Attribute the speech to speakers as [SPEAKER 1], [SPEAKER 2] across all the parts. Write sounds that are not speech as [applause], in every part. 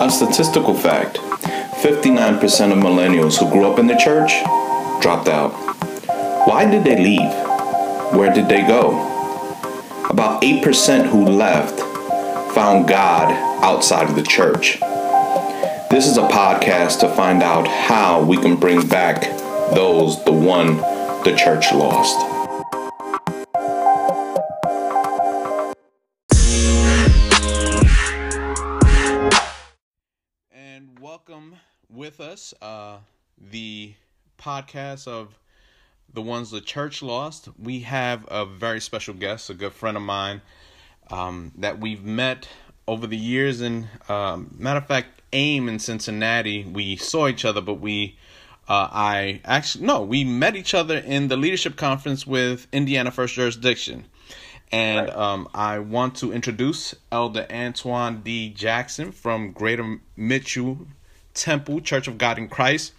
[SPEAKER 1] A statistical fact 59% of millennials who grew up in the church dropped out. Why did they leave? Where did they go? About 8% who left found God outside of the church. This is a podcast to find out how we can bring back those the one the church lost.
[SPEAKER 2] With us uh, the podcast of the ones the church lost. We have a very special guest, a good friend of mine um, that we've met over the years. And um, matter of fact, AIM in Cincinnati, we saw each other, but we, uh, I actually no, we met each other in the leadership conference with Indiana First Jurisdiction. And um, I want to introduce Elder Antoine D. Jackson from Greater Mitchell Temple Church of God in Christ,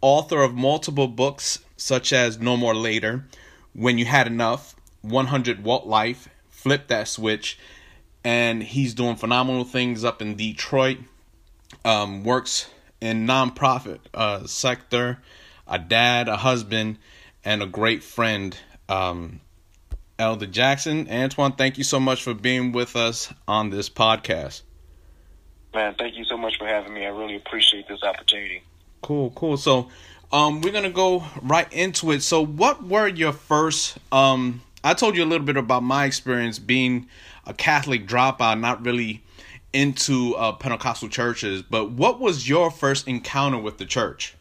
[SPEAKER 2] author of multiple books such as No More Later, When You Had Enough, 100 Watt Life, Flip That Switch, and he's doing phenomenal things up in Detroit. Um, works in nonprofit uh, sector, a dad, a husband, and a great friend. Um, Elder Jackson, Antoine, thank you so much for being with us on this podcast.
[SPEAKER 3] Man, thank you so much for having me. I really appreciate this opportunity.
[SPEAKER 2] Cool, cool. So, um, we're gonna go right into it. So, what were your first? Um, I told you a little bit about my experience being a Catholic dropout, not really into uh, Pentecostal churches. But what was your first encounter with the church?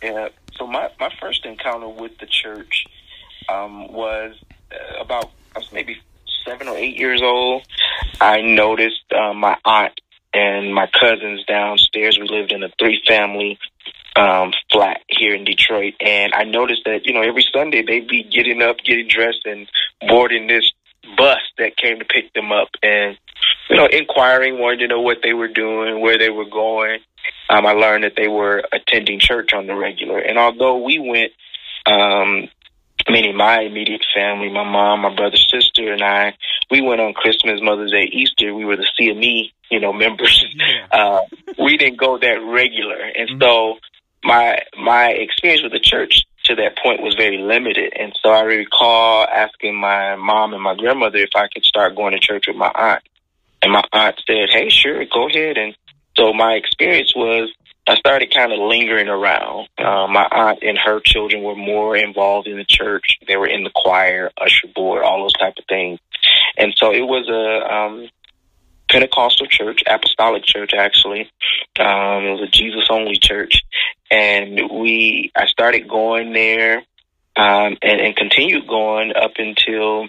[SPEAKER 3] Yeah. So my my first encounter with the church um, was uh, about I was maybe seven or eight years old. I noticed uh, my aunt and my cousins downstairs. We lived in a three family um, flat here in Detroit, and I noticed that you know every Sunday they'd be getting up, getting dressed, and boarding this bus that came to pick them up, and you know inquiring, wanting to know what they were doing, where they were going. Um, I learned that they were attending church on the regular, and although we went um, meaning my immediate family, my mom, my brother, sister, and I, we went on Christmas, Mother's Day, Easter. We were the CME, you know, members.
[SPEAKER 2] Yeah. [laughs]
[SPEAKER 3] Uh, we didn't go that regular, and
[SPEAKER 2] Mhm.
[SPEAKER 3] so my my experience with the church to that point was very limited. And so I recall asking my mom and my grandmother if I could start going to church with my aunt, and my aunt said, "Hey, sure, go ahead." And so my experience was I started kind of lingering around. Uh, my aunt and her children were more involved in the church. They were in the choir, usher board, all those type of things. And so it was a um, Pentecostal church, apostolic church actually. Um, it was a Jesus only church, and we I started going there um, and, and continued going up until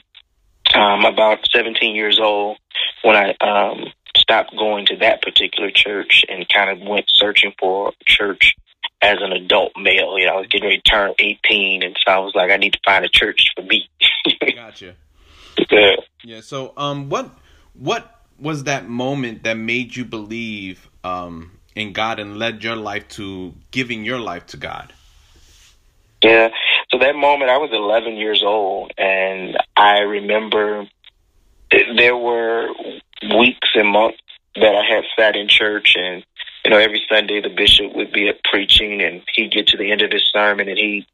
[SPEAKER 3] um, about 17 years old when I um, stopped going to that particular church and kind of went searching for a church as an adult male. You know, I was getting ready to turn 18, and so I was like, I need to find a church for me. [laughs]
[SPEAKER 2] Gotcha.
[SPEAKER 3] yeah.
[SPEAKER 2] Yeah. So, um, what what was that moment that made you believe um in God and led your life to giving your life to God?
[SPEAKER 3] Yeah. So that moment, I was 11 years old, and I remember there were weeks and months that I had sat in church, and you know, every Sunday the bishop would be up preaching, and he'd get to the end of his sermon, and he'd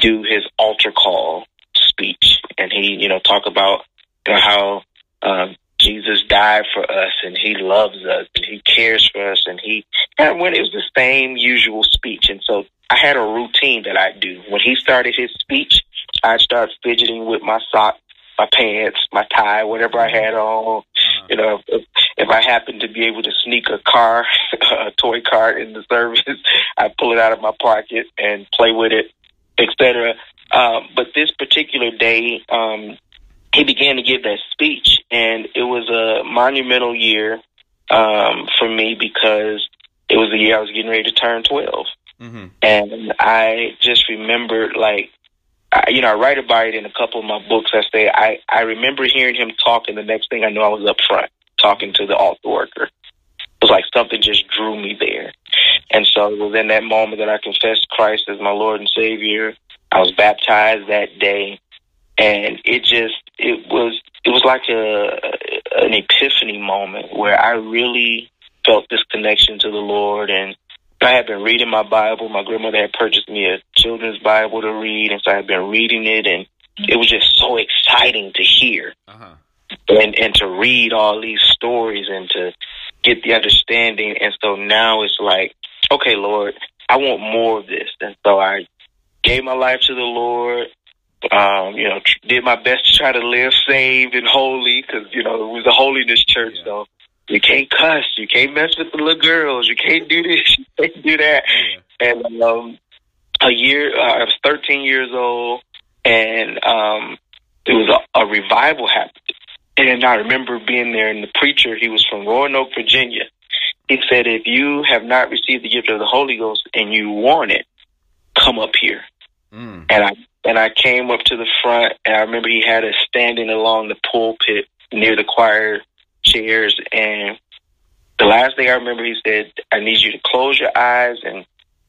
[SPEAKER 3] do his altar call speech, and he, you know, talk about you know, how um, Jesus died for us, and He loves us, and He cares for us, and He. And when it was the same usual speech, and so I had a routine that I do. When he started his speech, I'd start fidgeting with my sock, my pants, my tie, whatever I had on.
[SPEAKER 2] Uh-huh.
[SPEAKER 3] You know, if, if I happened to be able to sneak a car, [laughs] a toy car in the service, [laughs] I'd pull it out of my pocket and play with it, etc. Um, but this particular day, um, he began to give that speech, and it was a monumental year um, for me because it was the year I was getting ready to turn twelve.
[SPEAKER 2] Mm-hmm.
[SPEAKER 3] And I just remembered, like, I, you know, I write about it in a couple of my books. I say I I remember hearing him talk, and the next thing I know, I was up front talking to the altar worker. It was like something just drew me there, and so it was in that moment that I confessed Christ as my Lord and Savior. I was baptized that day, and it just it was it was like a an epiphany moment where I really felt this connection to the Lord and I had been reading my Bible. My grandmother had purchased me a children's Bible to read, and so I had been reading it, and it was just so exciting to hear
[SPEAKER 2] Uh-huh.
[SPEAKER 3] and and to read all these stories and to get the understanding. And so now it's like, okay, Lord, I want more of this. And so I gave my life to the Lord. Um, you know, tr- did my best to try to live saved and holy because you know it was a holiness church.
[SPEAKER 2] Yeah.
[SPEAKER 3] So you can't cuss, you can't mess with the little girls, you can't do this, [laughs] you can't do that.
[SPEAKER 2] Yeah.
[SPEAKER 3] And um, a year, uh, I was 13 years old, and um, there was a, a revival happened. And I remember being there, and the preacher, he was from Roanoke, Virginia. He said, "If you have not received the gift of the Holy Ghost and you want it, come up here."
[SPEAKER 2] Mm.
[SPEAKER 3] And I and I came up to the front, and I remember he had us standing along the pulpit near the choir chairs. And the last thing I remember, he said, "I need you to close your eyes and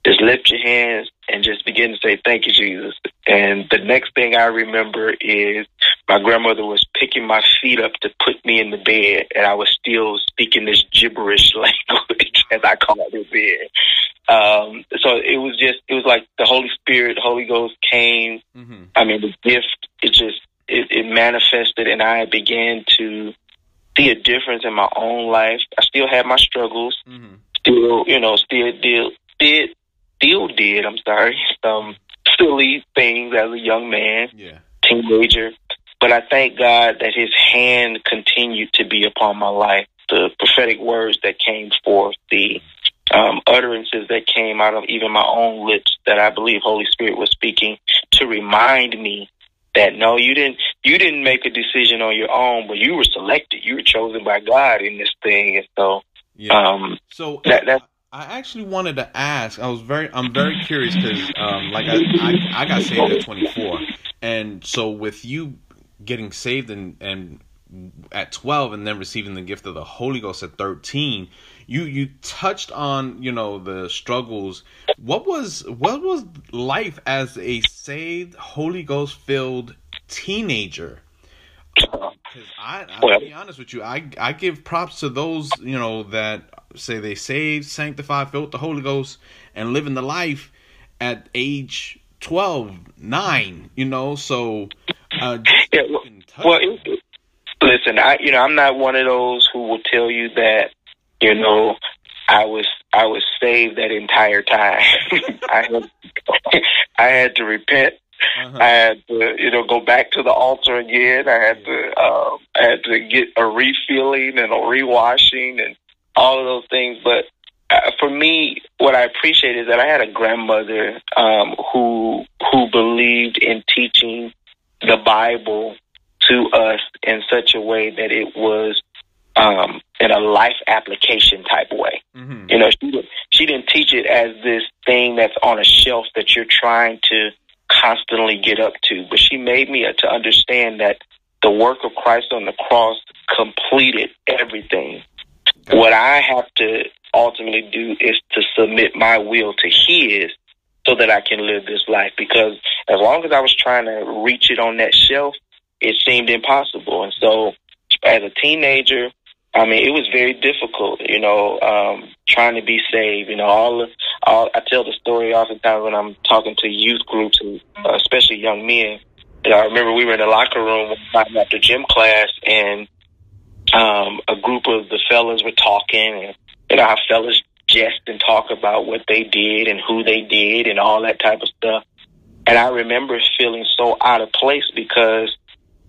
[SPEAKER 3] just lift your hands and just begin to say, "Thank you, Jesus." And the next thing I remember is my grandmother was picking my feet up to put me in the bed, and I was still speaking this gibberish [laughs] language as I called it then. Um, so it was just, it was like the Holy Spirit, Holy Ghost came.
[SPEAKER 2] Mm-hmm.
[SPEAKER 3] I mean, the gift, it just, it, it manifested, and I began to see a difference in my own life. I still had my struggles,
[SPEAKER 2] Mm-hmm.
[SPEAKER 3] still, you know, still did, did, still did, I'm sorry, some silly things as a young man
[SPEAKER 2] Yeah.
[SPEAKER 3] teenager. But I thank God that His hand continued to be upon my life. The prophetic words that came forth, the um, utterances that came out of even my own lips, that I believe Holy Spirit was speaking to remind me that no, you didn't. You didn't make a decision on your own, but you were selected. You were chosen by God in this thing, and so
[SPEAKER 2] Yeah.
[SPEAKER 3] um,
[SPEAKER 2] So
[SPEAKER 3] That- that-
[SPEAKER 2] I actually wanted to ask. I was very, I'm very curious because, um, like I, I, I got saved at 24, and so with you getting saved and and at 12, and then receiving the gift of the Holy Ghost at 13, you you touched on you know the struggles. What was what was life as a saved Holy Ghost filled teenager? Because I, I'll be honest with you, I I give props to those you know that say they saved, sanctified, filled with the Holy Ghost, and living the life at age 12, 9, You know, so uh,
[SPEAKER 3] Yeah, well- Well, it, listen, I you know I'm not one of those who will tell you that you know I was I was saved that entire time. [laughs] I had [laughs] I had to repent.
[SPEAKER 2] Uh-huh.
[SPEAKER 3] I had to you know go back to the altar again. I had to um, I had to get a refilling and a rewashing and all of those things. But uh, for me, what I appreciate is that I had a grandmother um, who who believed in teaching the Bible to us in such a way that it was um, in a life application type way.
[SPEAKER 2] Mhm.
[SPEAKER 3] You know, she she didn't teach it as this thing that's on a shelf that you're trying to constantly get up to, but she made me uh, to understand that the work of Christ on the cross completed everything. What I have to ultimately do is to submit my will to His so that I can live this life. Because as long as I was trying to reach it on that shelf, it seemed impossible. And so, as a teenager, I mean, it was very difficult, you know, um, trying to be saved. You know, all, all I tell the story oftentimes when I'm talking to youth groups, and, uh, especially young men. Know, I remember we were in the locker room after gym class, and um, a group of the fellas were talking, and you know how fellas jest and talk about what they did and who they did and all that type of stuff. And I remember feeling so out of place because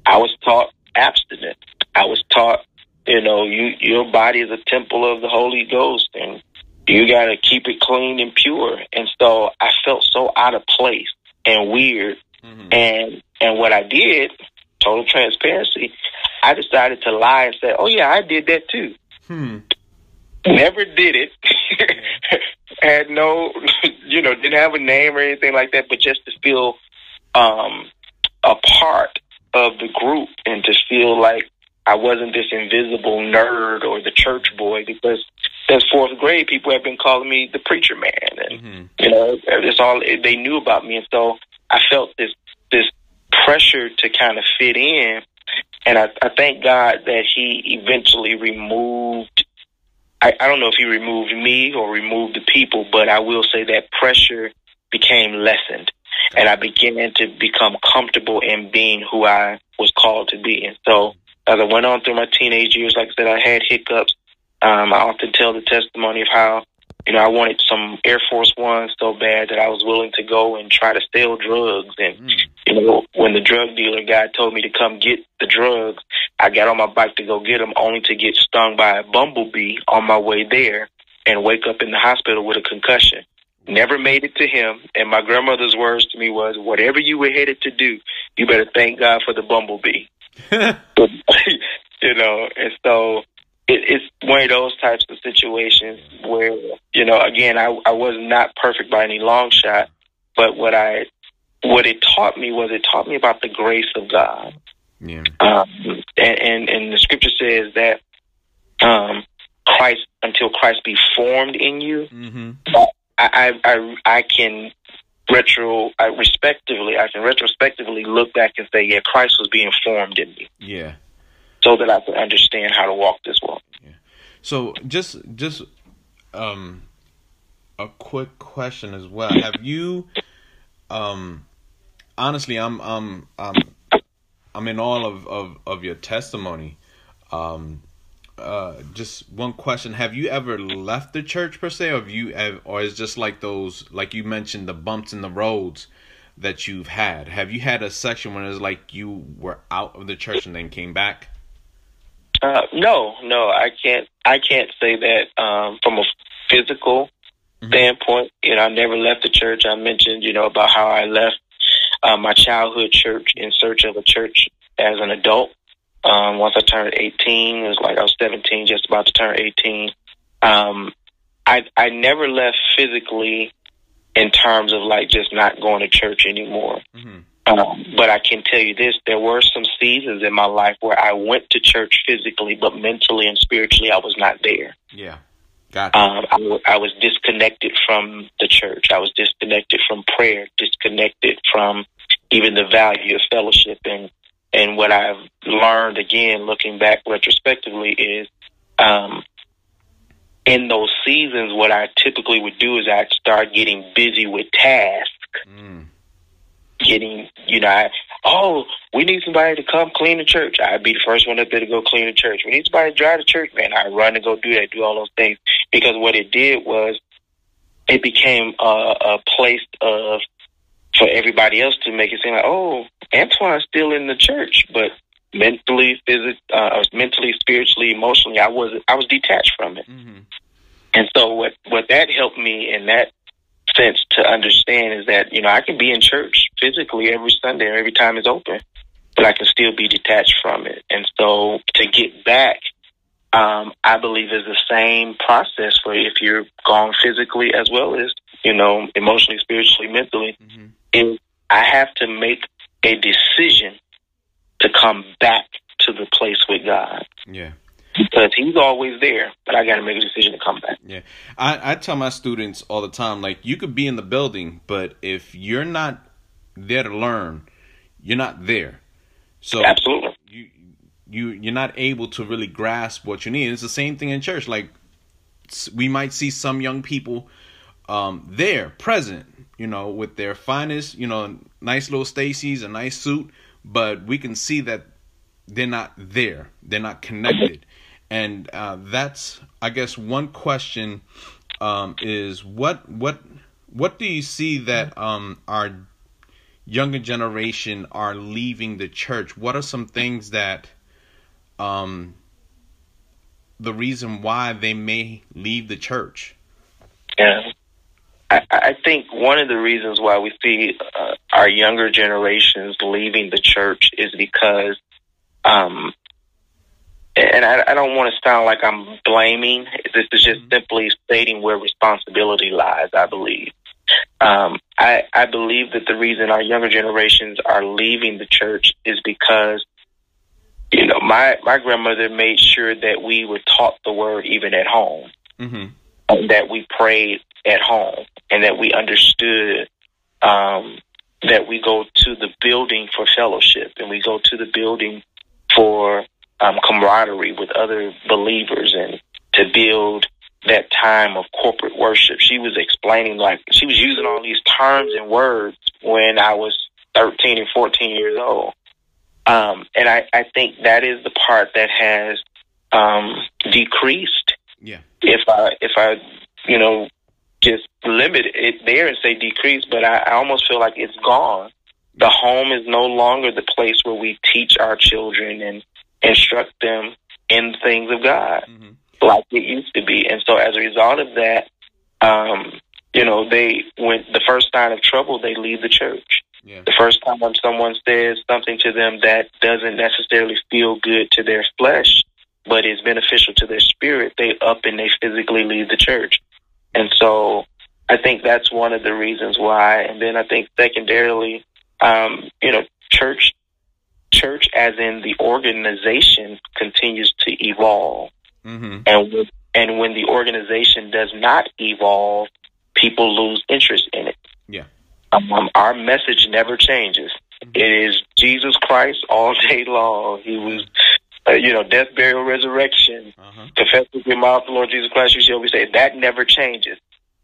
[SPEAKER 3] I was taught abstinence. I was taught, you know, you your body is a temple of the Holy Ghost, and you got to keep it clean and pure. And so I felt so out of place and weird.
[SPEAKER 2] Mhm.
[SPEAKER 3] And and what I did, total transparency, I decided to lie and say, "Oh yeah, I did that too."
[SPEAKER 2] Hmm.
[SPEAKER 3] Never did it. [laughs] Had no, you know, didn't have a name or anything like that, but just to feel um, a part of the group and to feel like I wasn't this invisible nerd or the church boy because since fourth grade, people have been calling me the preacher man, and
[SPEAKER 2] Mhm.
[SPEAKER 3] you know, it's all they knew about me, and so I felt this this pressure to kind of fit in, and I, I thank God that He eventually removed I, I don't know if he removed me or removed the people, but I will say that pressure became lessened, and I began to become comfortable in being who I was called to be. And so, as I went on through my teenage years, like I said, I had hiccups. Um, I often tell the testimony of how you know, I wanted some Air Force One so bad that I was willing to go and try to sell drugs. And, mm. you know, when the drug dealer guy told me to come get the drugs, I got on my bike to go get them only to get stung by a bumblebee on my way there and wake up in the hospital with a concussion. Never made it to him. And my grandmother's words to me was, whatever you were headed to do, you better thank God for the bumblebee. [laughs] you know, and so it, it's one of those types of situations where you know again I, I was not perfect by any long shot but what i what it taught me was it taught me about the grace of god
[SPEAKER 2] yeah
[SPEAKER 3] um, and, and and the scripture says that um christ until christ be formed in you
[SPEAKER 2] mm-hmm.
[SPEAKER 3] I, I i i can retro I, respectively i can retrospectively look back and say yeah christ was being formed in me
[SPEAKER 2] yeah
[SPEAKER 3] so that I can understand how to walk this walk.
[SPEAKER 2] Yeah. So just just um a quick question as well. Have you um honestly I'm I'm I'm I'm in all of, of, of your testimony. Um uh just one question. Have you ever left the church per se or have you have, or is just like those like you mentioned the bumps in the roads that you've had? Have you had a section when it's like you were out of the church and then came back?
[SPEAKER 3] Uh, no, no, I can't. I can't say that um, from a physical mm-hmm. standpoint. You know, I never left the church. I mentioned, you know, about how I left uh, my childhood church in search of a church as an adult. Um, once I turned 18, it was like I was 17, just about to turn 18. Um, I I never left physically in terms of like just not going to church anymore.
[SPEAKER 2] Mm-hmm.
[SPEAKER 3] Um, but I can tell you this: there were some seasons in my life where I went to church physically, but mentally and spiritually, I was not there.
[SPEAKER 2] Yeah, gotcha.
[SPEAKER 3] Um, I, w- I was disconnected from the church. I was disconnected from prayer. Disconnected from even the value of fellowship. And and what I've learned again, looking back retrospectively, is um, in those seasons, what I typically would do is I'd start getting busy with tasks.
[SPEAKER 2] Mm
[SPEAKER 3] getting, you know, I, oh, we need somebody to come clean the church. I'd be the first one up there to go clean the church. We need somebody to drive the church, man. I'd run and go do that, do all those things. Because what it did was it became a, a place of, for everybody else to make it seem like, oh, Antoine's still in the church, but mentally, physically, uh, mentally, spiritually, emotionally, I was I was detached from it.
[SPEAKER 2] Mm-hmm.
[SPEAKER 3] And so what what that helped me in that sense to understand is that you know I can be in church physically every Sunday or every time it's open, but I can still be detached from it. And so to get back, um, I believe is the same process for if you're gone physically as well as you know emotionally, spiritually, mentally.
[SPEAKER 2] Mm-hmm.
[SPEAKER 3] Is I have to make a decision to come back to the place with God.
[SPEAKER 2] Yeah
[SPEAKER 3] because he's always there. But I got to make a decision to come back.
[SPEAKER 2] Yeah, I, I tell my students all the time, like you could be in the building, but if you're not there to learn, you're not there. So
[SPEAKER 3] absolutely,
[SPEAKER 2] you you you're not able to really grasp what you need. It's the same thing in church. Like we might see some young people um there present, you know, with their finest, you know, nice little Stacy's, a nice suit, but we can see that they're not there. They're not connected and uh, that's I guess one question um, is what what what do you see that um, our younger generation are leaving the church? What are some things that um, the reason why they may leave the church?
[SPEAKER 3] Yeah. I, I think one of the reasons why we see uh, our younger generations leaving the church is because um, and I, I don't want to sound like I'm blaming. This is just mm-hmm. simply stating where responsibility lies. I believe. Um, I, I believe that the reason our younger generations are leaving the church is because, you know, my my grandmother made sure that we were taught the word even at home,
[SPEAKER 2] mm-hmm.
[SPEAKER 3] That we prayed at home, and that we understood um, that we go to the building for fellowship, and we go to the building for um, camaraderie with other believers and to build that time of corporate worship. She was explaining like she was using all these terms and words when I was 13 and 14 years old. Um, and I, I think that is the part that has um, decreased.
[SPEAKER 2] Yeah.
[SPEAKER 3] If I if I you know just limit it there and say decrease, but I, I almost feel like it's gone. The home is no longer the place where we teach our children and instruct them in things of God
[SPEAKER 2] Mm-hmm.
[SPEAKER 3] like it used to be. And so as a result of that, um, you know, they when the first sign of trouble, they leave the church.
[SPEAKER 2] Yeah.
[SPEAKER 3] The first time when someone says something to them that doesn't necessarily feel good to their flesh, but is beneficial to their spirit, they up and they physically leave the church. And so I think that's one of the reasons why. And then I think secondarily, um, you know, church church as in the organization continues to evolve.
[SPEAKER 2] Mm-hmm.
[SPEAKER 3] And when, and when the organization does not evolve, people lose interest in it.
[SPEAKER 2] Yeah.
[SPEAKER 3] Um, our message never changes. It is Jesus Christ all [laughs] day long. He was, uh, you know, death, burial, resurrection.
[SPEAKER 2] Uh-huh.
[SPEAKER 3] Confess with your mouth the Lord Jesus Christ, you shall be saved. That never changes.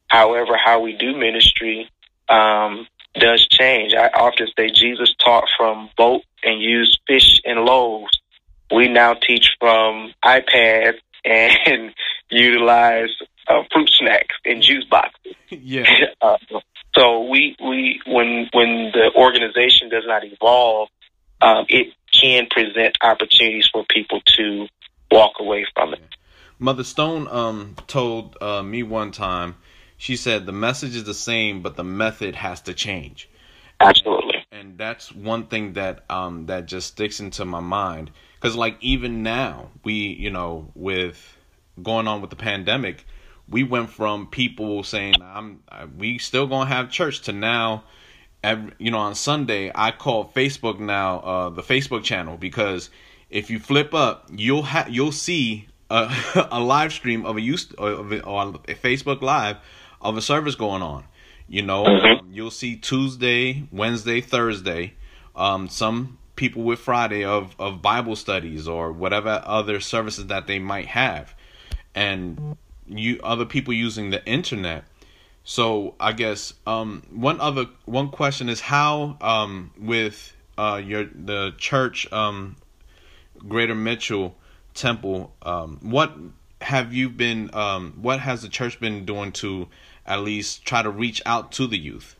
[SPEAKER 3] However, how we do ministry um, does change. I often say Jesus taught from boat and used fish and loaves. We now teach from iPads and [laughs] utilize uh, fruit snacks and juice boxes. [laughs]
[SPEAKER 2] yeah. [laughs]
[SPEAKER 3] Uh, so we we when when the organization does not evolve, um, it can present opportunities for people to walk away from it.
[SPEAKER 2] Mother Stone um told uh, me one time. She said the message is the same, but the method has to change.
[SPEAKER 3] Absolutely.
[SPEAKER 2] and that's one thing that um that just sticks into my mind because like even now we you know with going on with the pandemic we went from people saying i'm I- we still gonna have church to now every, you know on sunday i call facebook now uh the facebook channel because if you flip up you'll have you'll see a, [laughs] a live stream of a use of a, or a facebook live of a service going on you know, um, you'll see Tuesday, Wednesday, Thursday, um, some people with Friday of, of Bible studies or whatever other services that they might have, and you other people using the internet. So I guess um, one other one question is how um, with uh, your the church um, Greater Mitchell Temple, um, what have you been? Um, what has the church been doing to at least try to reach out to the youth?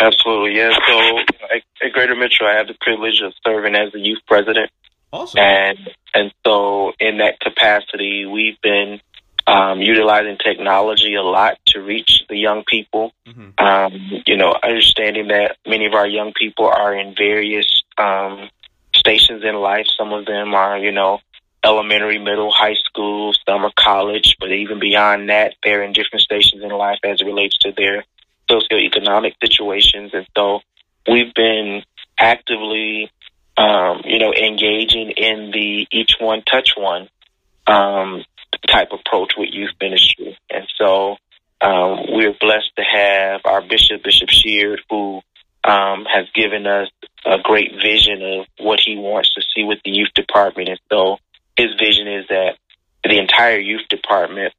[SPEAKER 3] Absolutely, yeah. So at, at Greater Mitchell, I have the privilege of serving as the youth president,
[SPEAKER 2] Awesome.
[SPEAKER 3] and and so in that capacity, we've been um, utilizing technology a lot to reach the young people.
[SPEAKER 2] Mhm.
[SPEAKER 3] Um, you know, understanding that many of our young people are in various um, stations in life. Some of them are, you know, elementary, middle, high school. Some are college, but even beyond that, they're in different stations in life as it relates to their socioeconomic situations. And so we've been actively, um, you know, engaging in the each one touch one um, type approach with youth ministry. And so um, we're blessed to have our bishop, Bishop Sheard, who um, has given us a great vision of what he wants to see with the youth department. And so his vision is that the entire youth department,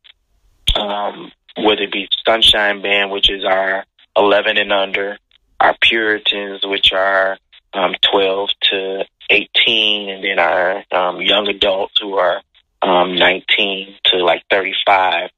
[SPEAKER 3] um, whether it be Sunshine Band, which is our 11 and under, our Puritans, which are um, 12 to 18, and then our um, young adults who are um, 19 to like 35.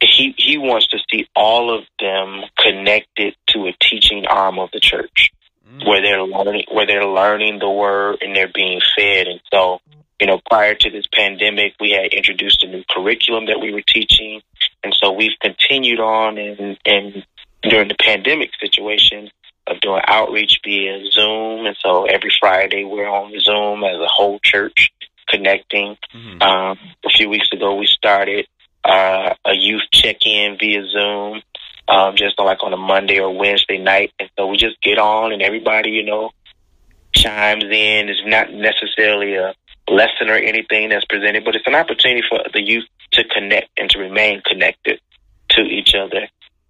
[SPEAKER 3] He he wants to see all of them connected to a teaching arm of the church
[SPEAKER 2] Mm.
[SPEAKER 3] where they're learning where they're learning the word and they're being fed. And so, you know, prior to this pandemic, we had introduced a new curriculum that we were teaching, and so we've continued on and and during the pandemic situation of doing outreach via Zoom. And so every Friday we're on Zoom as a whole church connecting.
[SPEAKER 2] Mhm.
[SPEAKER 3] Um, a few weeks ago, we started uh, a youth check-in via Zoom, um, just like on a Monday or Wednesday night, and so we just get on, and everybody, you know, chimes in. It's not necessarily a lesson or anything that's presented, but it's an opportunity for the youth to connect and to remain connected to each other.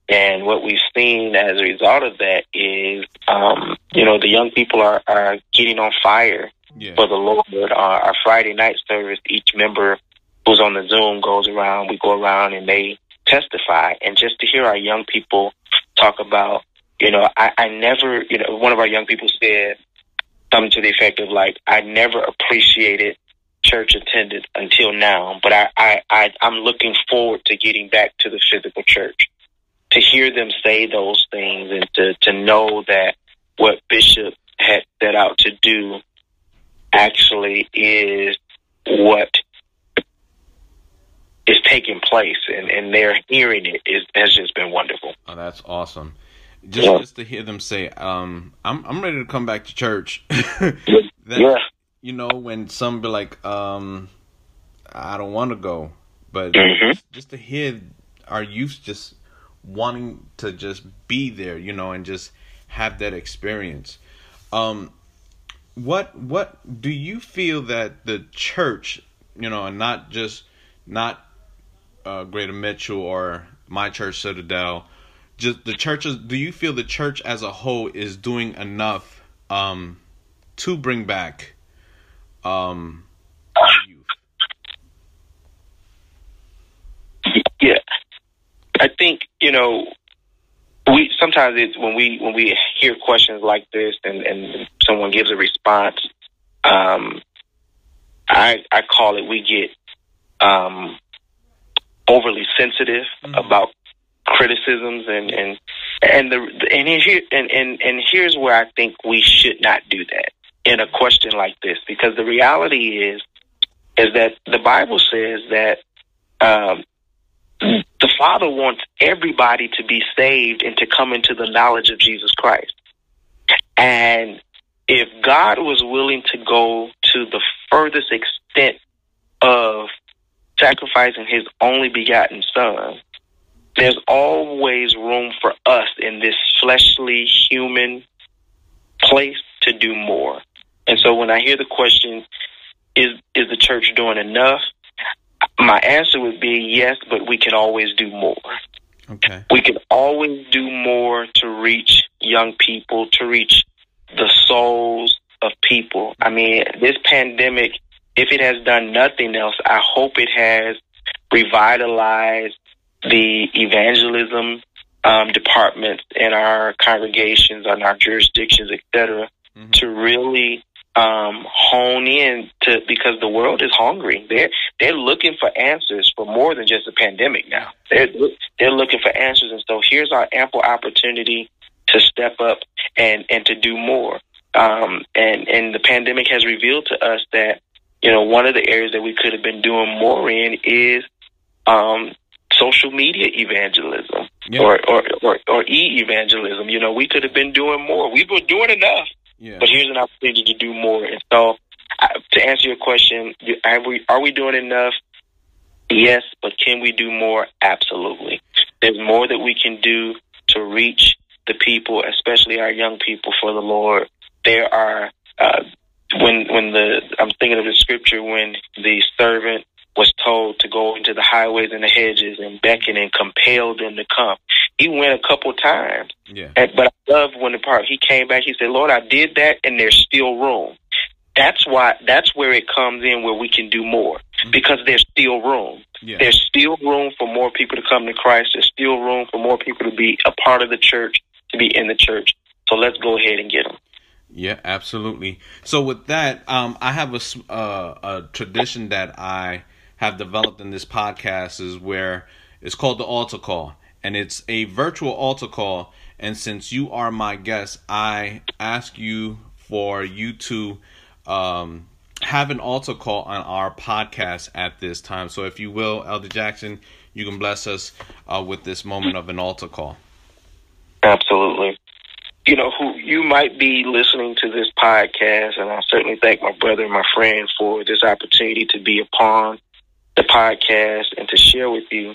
[SPEAKER 3] And what we've seen as a result of that is, um, you know, the young people are, are getting on fire
[SPEAKER 2] Yeah.
[SPEAKER 3] for the Lord. Uh, our Friday night service, each member who's on the Zoom goes around. We go around and they testify, and just to hear our young people talk about, you know, I, I never, you know, one of our young people said something to the effect of like, I never appreciated church attendance until now, but I, I, I I'm looking forward to getting back to the physical church. To hear them say those things and to, to know that what Bishop had set out to do actually is what is taking place and, and they're hearing it is has just been wonderful.
[SPEAKER 2] Oh, that's awesome. Just yeah. just to hear them say, um, I'm I'm ready to come back to church. [laughs] that,
[SPEAKER 3] yeah.
[SPEAKER 2] You know, when some be like, um, I don't want to go. But mm-hmm. just to hear our youth just wanting to just be there, you know, and just have that experience. Um, what what do you feel that the church, you know, and not just not uh, Greater Mitchell or my church Citadel, just the churches. Do you feel the church as a whole is doing enough um, to bring back um, youth?
[SPEAKER 3] Yeah, I think you know we sometimes it's when we when we hear questions like this and and someone gives a response um i i call it we get um overly sensitive mm-hmm. about criticisms and and and the and here and, and and here's where I think we should not do that in a question like this because the reality is is that the Bible says that um, the Father wants everybody to be saved and to come into the knowledge of Jesus Christ. And if God was willing to go to the furthest extent of sacrificing his only begotten son, there's always room for us in this fleshly human place to do more. And so when I hear the question, is is the church doing enough? My answer would be yes, but we can always do more.
[SPEAKER 2] Okay.
[SPEAKER 3] We can always do more to reach young people, to reach the souls of people. I mean, this pandemic if it has done nothing else, I hope it has revitalized the evangelism um, departments in our congregations, on our jurisdictions, etc., mm-hmm. to really um, hone in to because the world is hungry. They're they're looking for answers for more than just a pandemic now. They're they're looking for answers, and so here's our ample opportunity to step up and and to do more. Um, and and the pandemic has revealed to us that you know, one of the areas that we could have been doing more in is um, social media evangelism yeah. or, or, or, or e evangelism. You know, we could have been doing more. We were doing enough, yeah. but here's an opportunity to do more. And so, to answer your question, are we, are we doing enough? Yes, but can we do more? Absolutely. There's more that we can do to reach the people, especially our young people, for the Lord. There are uh, when when the I'm thinking of the scripture when the servant was told to go into the highways and the hedges and beckon and compel them to come. He went a couple times.
[SPEAKER 2] Yeah.
[SPEAKER 3] And, but I love when the part he came back, he said, Lord, I did that and there's still room. That's why that's where it comes in where we can do more. Mm-hmm. Because there's still room. Yeah. There's still room for more people to come to Christ. There's still room for more people to be a part of the church, to be in the church. So let's go ahead and get them.
[SPEAKER 2] Yeah, absolutely. So with that, um, I have a, uh, a tradition that I have developed in this podcast is where it's called the altar call, and it's a virtual altar call. And since you are my guest, I ask you for you to um, have an altar call on our podcast at this time. So if you will, Elder Jackson, you can bless us uh, with this moment of an altar call.
[SPEAKER 3] Absolutely you know, who you might be listening to this podcast, and I certainly thank my brother and my friend for this opportunity to be upon the podcast and to share with you.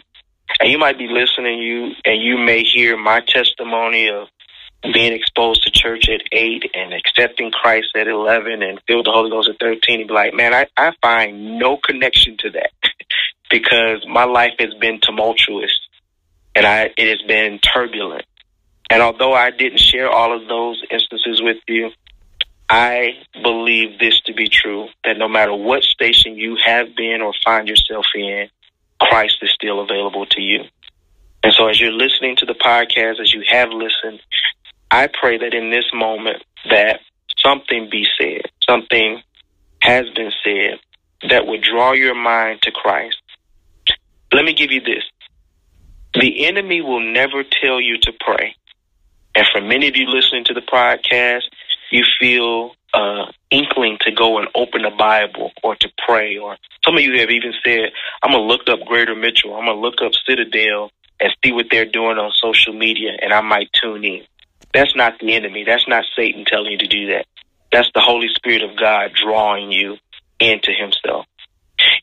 [SPEAKER 3] And you might be listening, you and you may hear my testimony of being exposed to church at eight and accepting Christ at eleven and filled the Holy Ghost at thirteen and be like, man, I, I find no connection to that [laughs] because my life has been tumultuous and I it has been turbulent and although I didn't share all of those instances with you, I believe this to be true that no matter what station you have been or find yourself in, Christ is still available to you. And so, as you're listening to the podcast, as you have listened, I pray that in this moment that something be said, something has been said that would draw your mind to Christ. Let me give you this. The enemy will never tell you to pray. And for many of you listening to the podcast, you feel uh, inkling to go and open the Bible or to pray, or some of you have even said, "I'm gonna look up Greater Mitchell. I'm gonna look up Citadel and see what they're doing on social media, and I might tune in." That's not the enemy. That's not Satan telling you to do that. That's the Holy Spirit of God drawing you into Himself.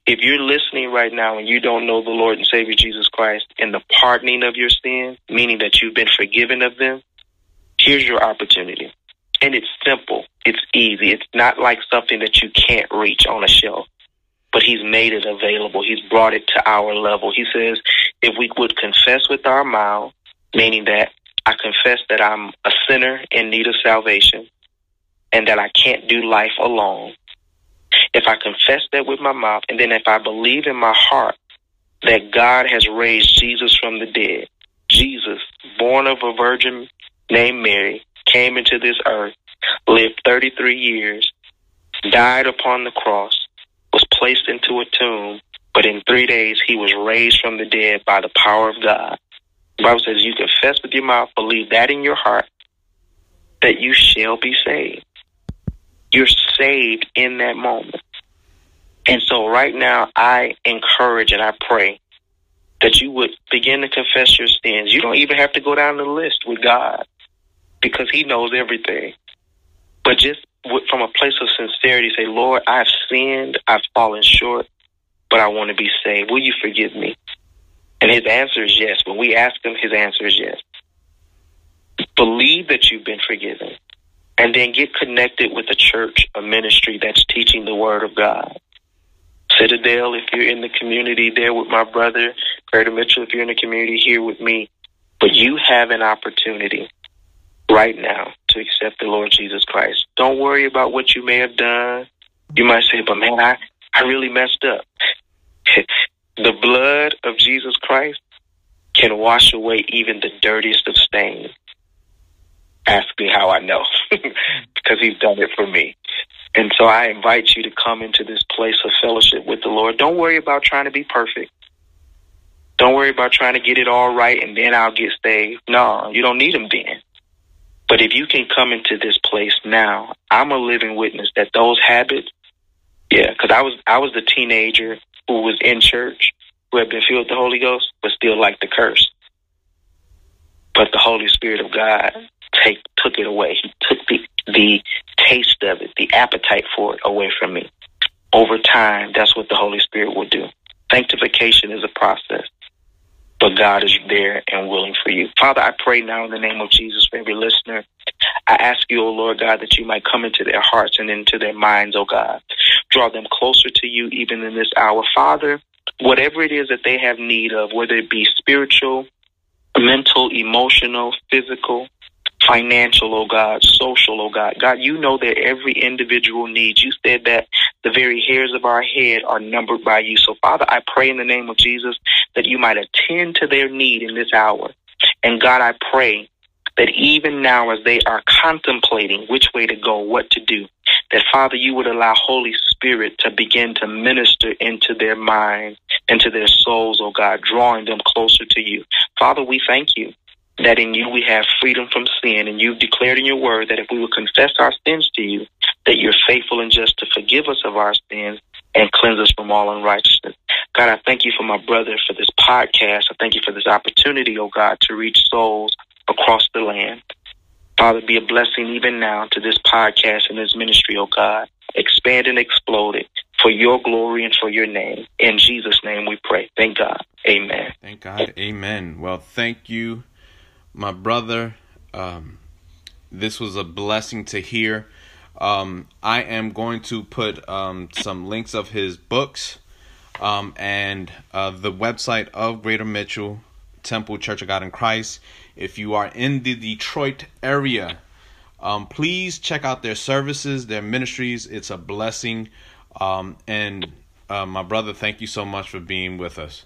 [SPEAKER 3] If you're listening right now and you don't know the Lord and Savior Jesus Christ and the pardoning of your sins, meaning that you've been forgiven of them, here's your opportunity. And it's simple. It's easy. It's not like something that you can't reach on a shelf. But he's made it available. He's brought it to our level. He says, if we would confess with our mouth, meaning that I confess that I'm a sinner in need of salvation and that I can't do life alone. If I confess that with my mouth, and then if I believe in my heart that God has raised Jesus from the dead, Jesus, born of a virgin named Mary, came into this earth, lived 33 years, died upon the cross, was placed into a tomb, but in three days he was raised from the dead by the power of God. The Bible says you confess with your mouth, believe that in your heart, that you shall be saved. You're saved in that moment. And so right now I encourage and I pray that you would begin to confess your sins. You don't even have to go down the list with God because he knows everything. But just from a place of sincerity, say, Lord, I've sinned, I've fallen short, but I want to be saved. Will you forgive me? And his answer is yes. When we ask him, his answer is yes. Believe that you've been forgiven. And then get connected with a church, a ministry that's teaching the word of God. Citadel, if you're in the community there with my brother, Greater Mitchell, if you're in the community here with me. But you have an opportunity right now to accept the Lord Jesus Christ. Don't worry about what you may have done. You might say, but man, I, I really messed up. [laughs] the blood of Jesus Christ can wash away even the dirtiest of stains. Ask me how I know, [laughs] because he's done it for me. And so I invite you to come into this place of fellowship with the Lord. Don't worry about trying to be perfect. Don't worry about trying to get it all right and then I'll get saved. No, you don't need him then. But if you can come into this place now, I'm a living witness that those habits, yeah, because I was I was the teenager who was in church, who had been filled with the Holy Ghost, but still like the curse. But the Holy Spirit of God take took it away. He took the the taste of it, the appetite for it away from me. Over time, that's what the Holy Spirit will do. Sanctification is a process but God is there and willing for you. Father, I pray now in the name of Jesus for every listener. I ask you, O oh Lord God, that you might come into their hearts and into their minds, O oh God. Draw them closer to you even in this hour. Father, whatever it is that they have need of, whether it be spiritual, mental, emotional, physical, financial, oh God, social, oh God. God, you know that every individual needs. You said that the very hairs of our head are numbered by you. So, Father, I pray in the name of Jesus that you might attend to their need in this hour. And God, I pray that even now as they are contemplating which way to go, what to do, that Father, you would allow Holy Spirit to begin to minister into their minds, into their souls, oh God, drawing them closer to you. Father, we thank you that in you we have freedom from sin, and you've declared in your word that if we will confess our sins to you, that you're faithful and just to forgive us of our sins and cleanse us from all unrighteousness. God, I thank you for my brother for this podcast. I thank you for this opportunity, oh God, to reach souls across the land. Father, be a blessing even now to this podcast and this ministry, oh God. Expand and explode it for your glory and for your name. In Jesus' name we pray. Thank God. Amen.
[SPEAKER 2] Thank God. Amen. Well, thank you my brother. Um, this was a blessing to hear. Um, I am going to put um, some links of his books um, and uh, the website of Greater Mitchell Temple Church of God in Christ. If you are in the Detroit area, Um, please check out their services, their ministries. It's a blessing. And uh, my brother, thank you so much for being with us.